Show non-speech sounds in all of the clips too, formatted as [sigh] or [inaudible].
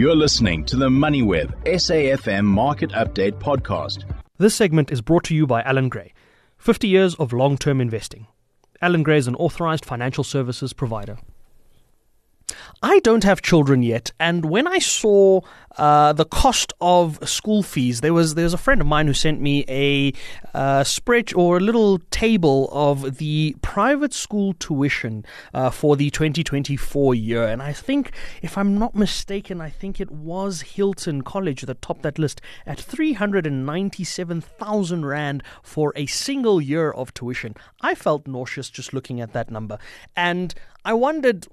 You're listening to the MoneyWeb SAFM Market Update Podcast. This segment is brought to you by Allan Gray. 50 years of long term investing. Allan Gray is an authorized financial services provider. I don't have children yet, and when I saw uh, the cost of school fees, there was there was a friend of mine who sent me a uh, spread or a little table of the private school tuition uh, for the 2024 year, and I think, if I'm not mistaken, I think it was Hilton College that topped that list at 397,000 rand for a single year of tuition. I felt nauseous just looking at that number, and I wondered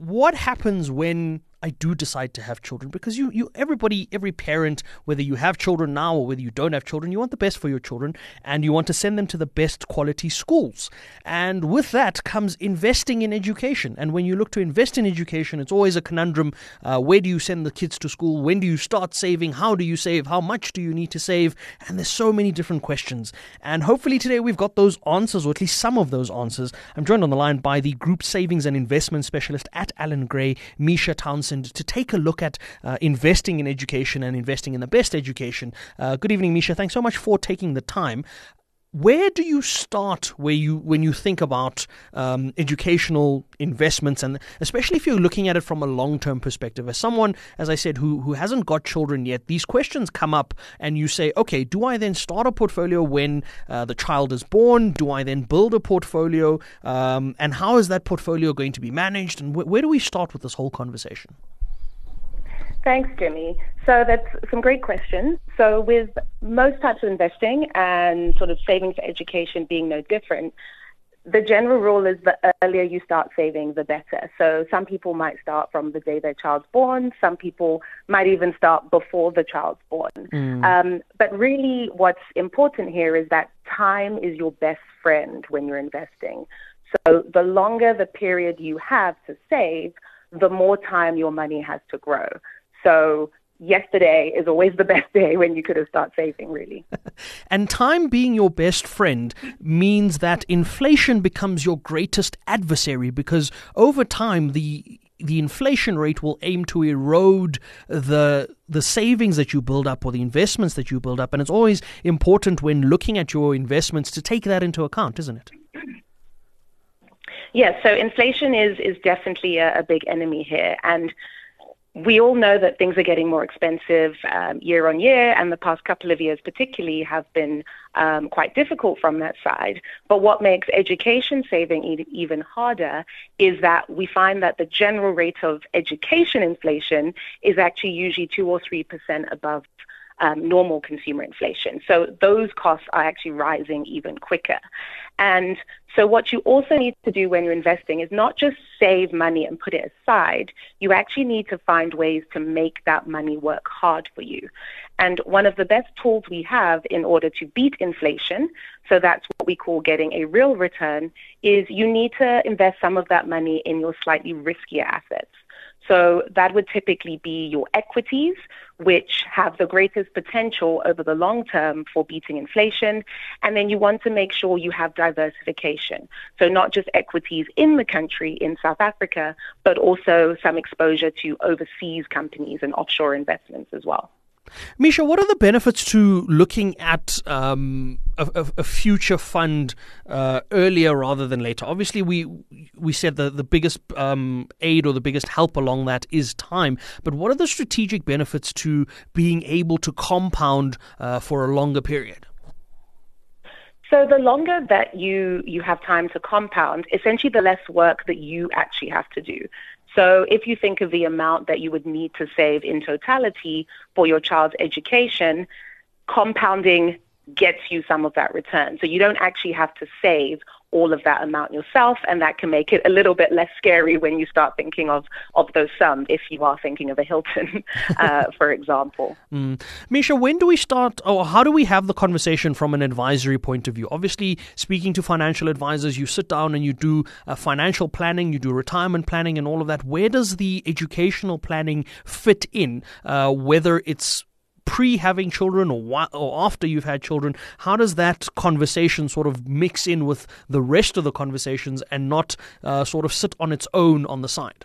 what happens when I do decide to have children because you, you everybody every parent whether you have children now or whether you don't have children you want the best for your children and you want to send them to the best quality schools. And with that comes investing in education. And when you look to invest in education it's always a conundrum uh, where do you send the kids to school? When do you start saving? How do you save? How much do you need to save? And there's so many different questions. And hopefully today we've got those answers or at least some of those answers. I'm joined on the line by the group savings and investment specialist at Allan Gray Misha Townsend to take a look at uh, investing in education and investing in the best education. Uh, good evening, Misha. Thanks so much for taking the time where do you start where you when you think about um, educational investments? And especially if you're looking at it from a long-term perspective as someone as i said who who hasn't got children yet these questions come up and you say okay do i then start a portfolio when uh, the child is born? Do i then build a portfolio? Um, and how is that portfolio going to be managed? And wh- where do we start with this whole conversation Thanks, Jimmy. So that's some great questions. So with most types of investing and sort of saving for education being no different, the general rule is the earlier you start saving, the better. So some people might start from the day their child's born. Some people might even start before the child's born. Mm. Um, but really, what's important here is that time is your best friend when you're investing. So the longer the period you have to save, the more time your money has to grow. So yesterday is always the [laughs] best day when you could have started saving, really. [laughs] and time being your best friend means that inflation becomes your greatest adversary because over time the the inflation rate will aim to erode the the savings that you build up or the investments that you build up. And it's always important when looking at your investments to take that into account isn't it? Yes so inflation is is definitely a, a big enemy here. And we all know that things are getting more expensive um, year on year, and the past couple of years, particularly, have been um, quite difficult from that side. But what makes education saving e- even harder is that we find that the general rate of education inflation is actually usually two or three percent above um, normal consumer inflation. So those costs are actually rising even quicker. And so what you also need to do when you're investing is not just save money and put it aside. You actually need to find ways to make that money work hard for you. And one of the best tools we have in order to beat inflation, so that's what we call getting a real return, is you need to invest some of that money in your slightly riskier assets. So that would typically be your equities, which have the greatest potential over the long term for beating inflation. And then you want to make sure you have diversification. So not just equities in the country, in South Africa, but also some exposure to overseas companies and offshore investments as well. Misha, what are the benefits to looking at um, a, a, future fund uh, earlier rather than later? Obviously, we we said that the biggest um, aid or the biggest help along that is time. But what are the strategic benefits to being able to compound uh, for a longer period? So the longer that you you have time to compound, essentially the less work that you actually have to do. So if you think of the amount that you would need to save in totality for your child's education, compounding gets you some of that return. So you don't actually have to save all of that amount yourself, and that can make it a little bit less scary when you start thinking of, of those sums, if you are thinking of a Hilton, [laughs] uh, for example. [laughs] Mm. Misha, when do we start, or how do we have the conversation from an advisory point of view? Obviously, speaking to financial advisors, you sit down and you do uh, financial planning, you do retirement planning, and all of that. Where does the educational planning fit in, uh, whether it's pre having children or, or after you've had children? How does that conversation sort of mix in with the rest of the conversations and not uh, sort of sit on its own on the side?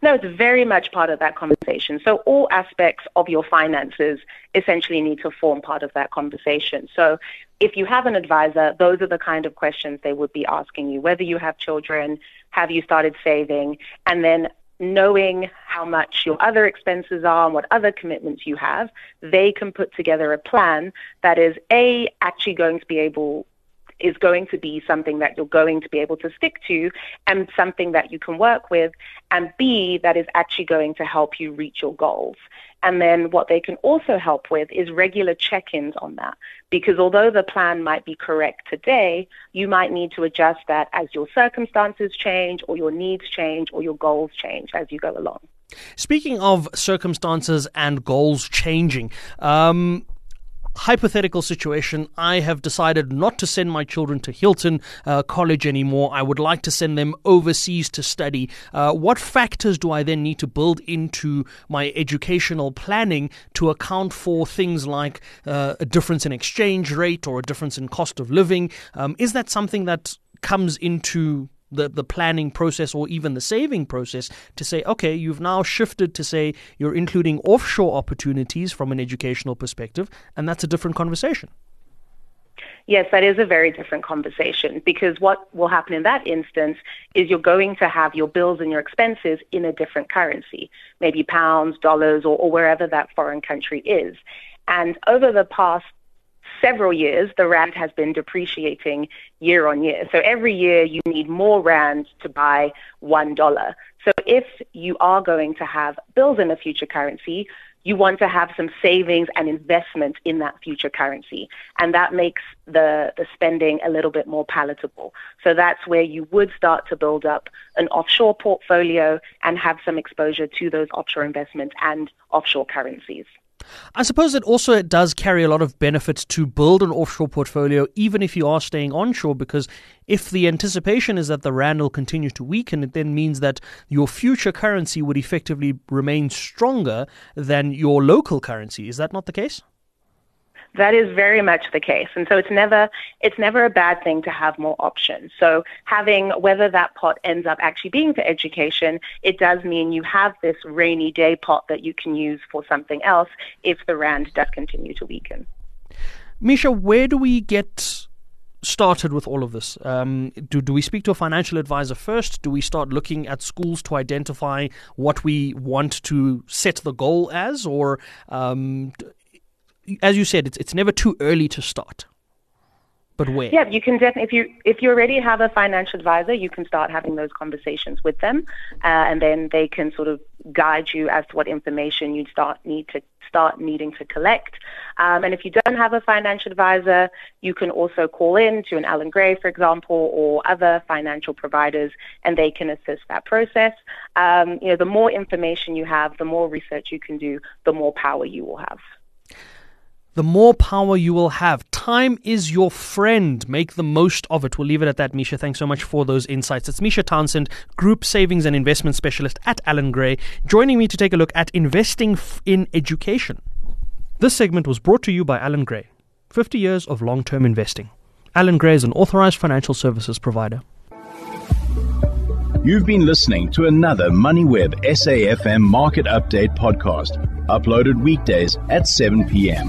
No, it's very much part of that conversation. So all aspects of your finances essentially need to form part of that conversation. So if you have an advisor, those are the kind of questions they would be asking you. Whether you have children, have you started saving, and then knowing how much your other expenses are and what other commitments you have, they can put together a plan that is A, actually going to be able is going to be something that you're going to be able to stick to and something that you can work with, and B, that is actually going to help you reach your goals. And then what they can also help with is regular check ins on that. Because although the plan might be correct today, you might need to adjust that as your circumstances change, or your needs change, or your goals change as you go along. Speaking of circumstances and goals changing, um, hypothetical situation, I have decided not to send my children to Hilton uh, College anymore. I would like to send them overseas to study. Uh, what factors do I then need to build into my educational planning to account for things like uh, a difference in exchange rate or a difference in cost of living? Um, is that something that comes into the, the planning process or even the saving process to say, okay, you've now shifted to say you're including offshore opportunities from an educational perspective, and that's a different conversation. Yes, that is a very different conversation because what will happen in that instance is you're going to have your bills and your expenses in a different currency, maybe pounds, dollars, or, or wherever that foreign country is. And over the past several years, the rand has been depreciating year on year. So every year you need more rand to buy one dollar. So if you are going to have bills in a future currency, you want to have some savings and investment in that future currency. And that makes the, the spending a little bit more palatable. So that's where you would start to build up an offshore portfolio and have some exposure to those offshore investments and offshore currencies. I suppose that also it does carry a lot of benefits to build an offshore portfolio, even if you are staying onshore, because if the anticipation is that the rand will continue to weaken, it then means that your future currency would effectively remain stronger than your local currency. Is that not the case? That is very much the case. And so it's never it's never a bad thing to have more options. So having whether that pot ends up actually being for education, it does mean you have this rainy day pot that you can use for something else if the rand does continue to weaken. Misha, where do we get started with all of this? Um, do, do we speak to a financial advisor first? Do we start looking at schools to identify what we want to set the goal as? Or um, as you said, it's it's never too early to start. But where? Yeah, you can definitely if you if you already have a financial advisor, you can start having those conversations with them, uh, and then they can sort of guide you as to what information you start need to start needing to collect. Um, and if you don't have a financial advisor, you can also call in to an Allan Gray, for example, or other financial providers, and they can assist that process. Um, you know, the more information you have, the more research you can do, the more power you will have the more power you will have. Time is your friend. Make the most of it. We'll leave it at that, Misha. Thanks so much for those insights. It's Misha Townsend, Group Savings and Investment Specialist at Allan Gray, joining me to take a look at investing in education. This segment was brought to you by Allan Gray. 50 years of long term investing. Allan Gray is an authorized financial services provider. You've been listening to another MoneyWeb SAFM Market Update podcast, uploaded weekdays at 7 p.m.